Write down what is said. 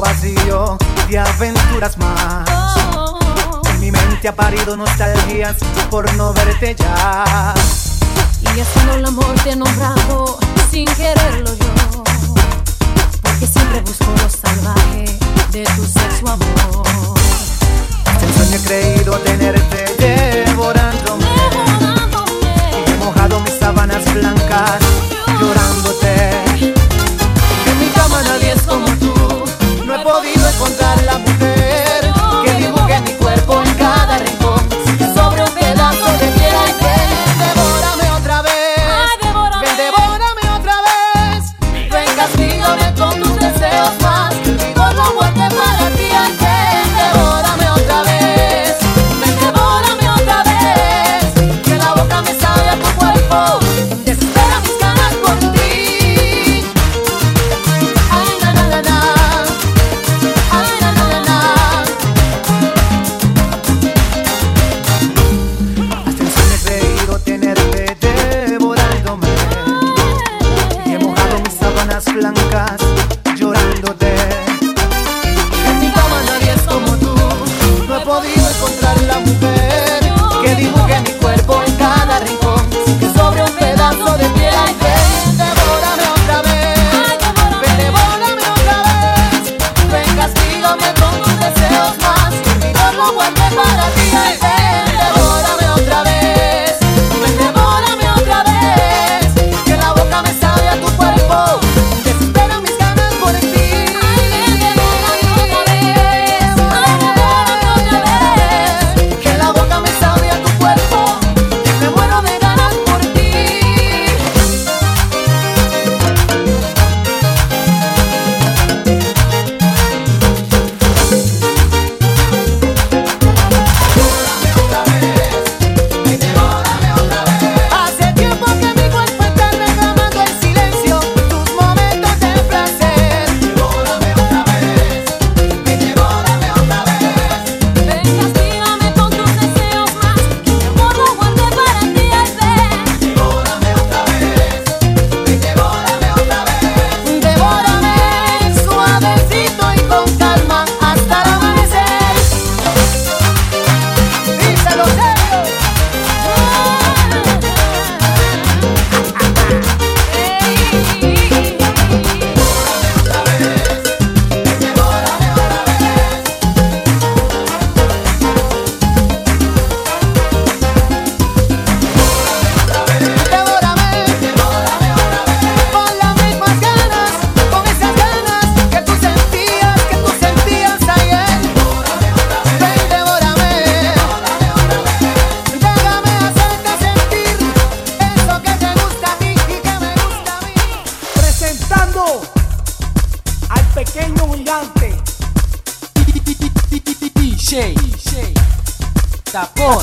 vacío de aventuras más. Oh. En mi mente ha parido nostalgias por no verte ya. Y haciendo el amor te he nombrado sin quererlo yo. Porque siempre busco lo salvaje de tu sexo amor. blancas llorando de presentando al pequeño gigante DJ Tapón.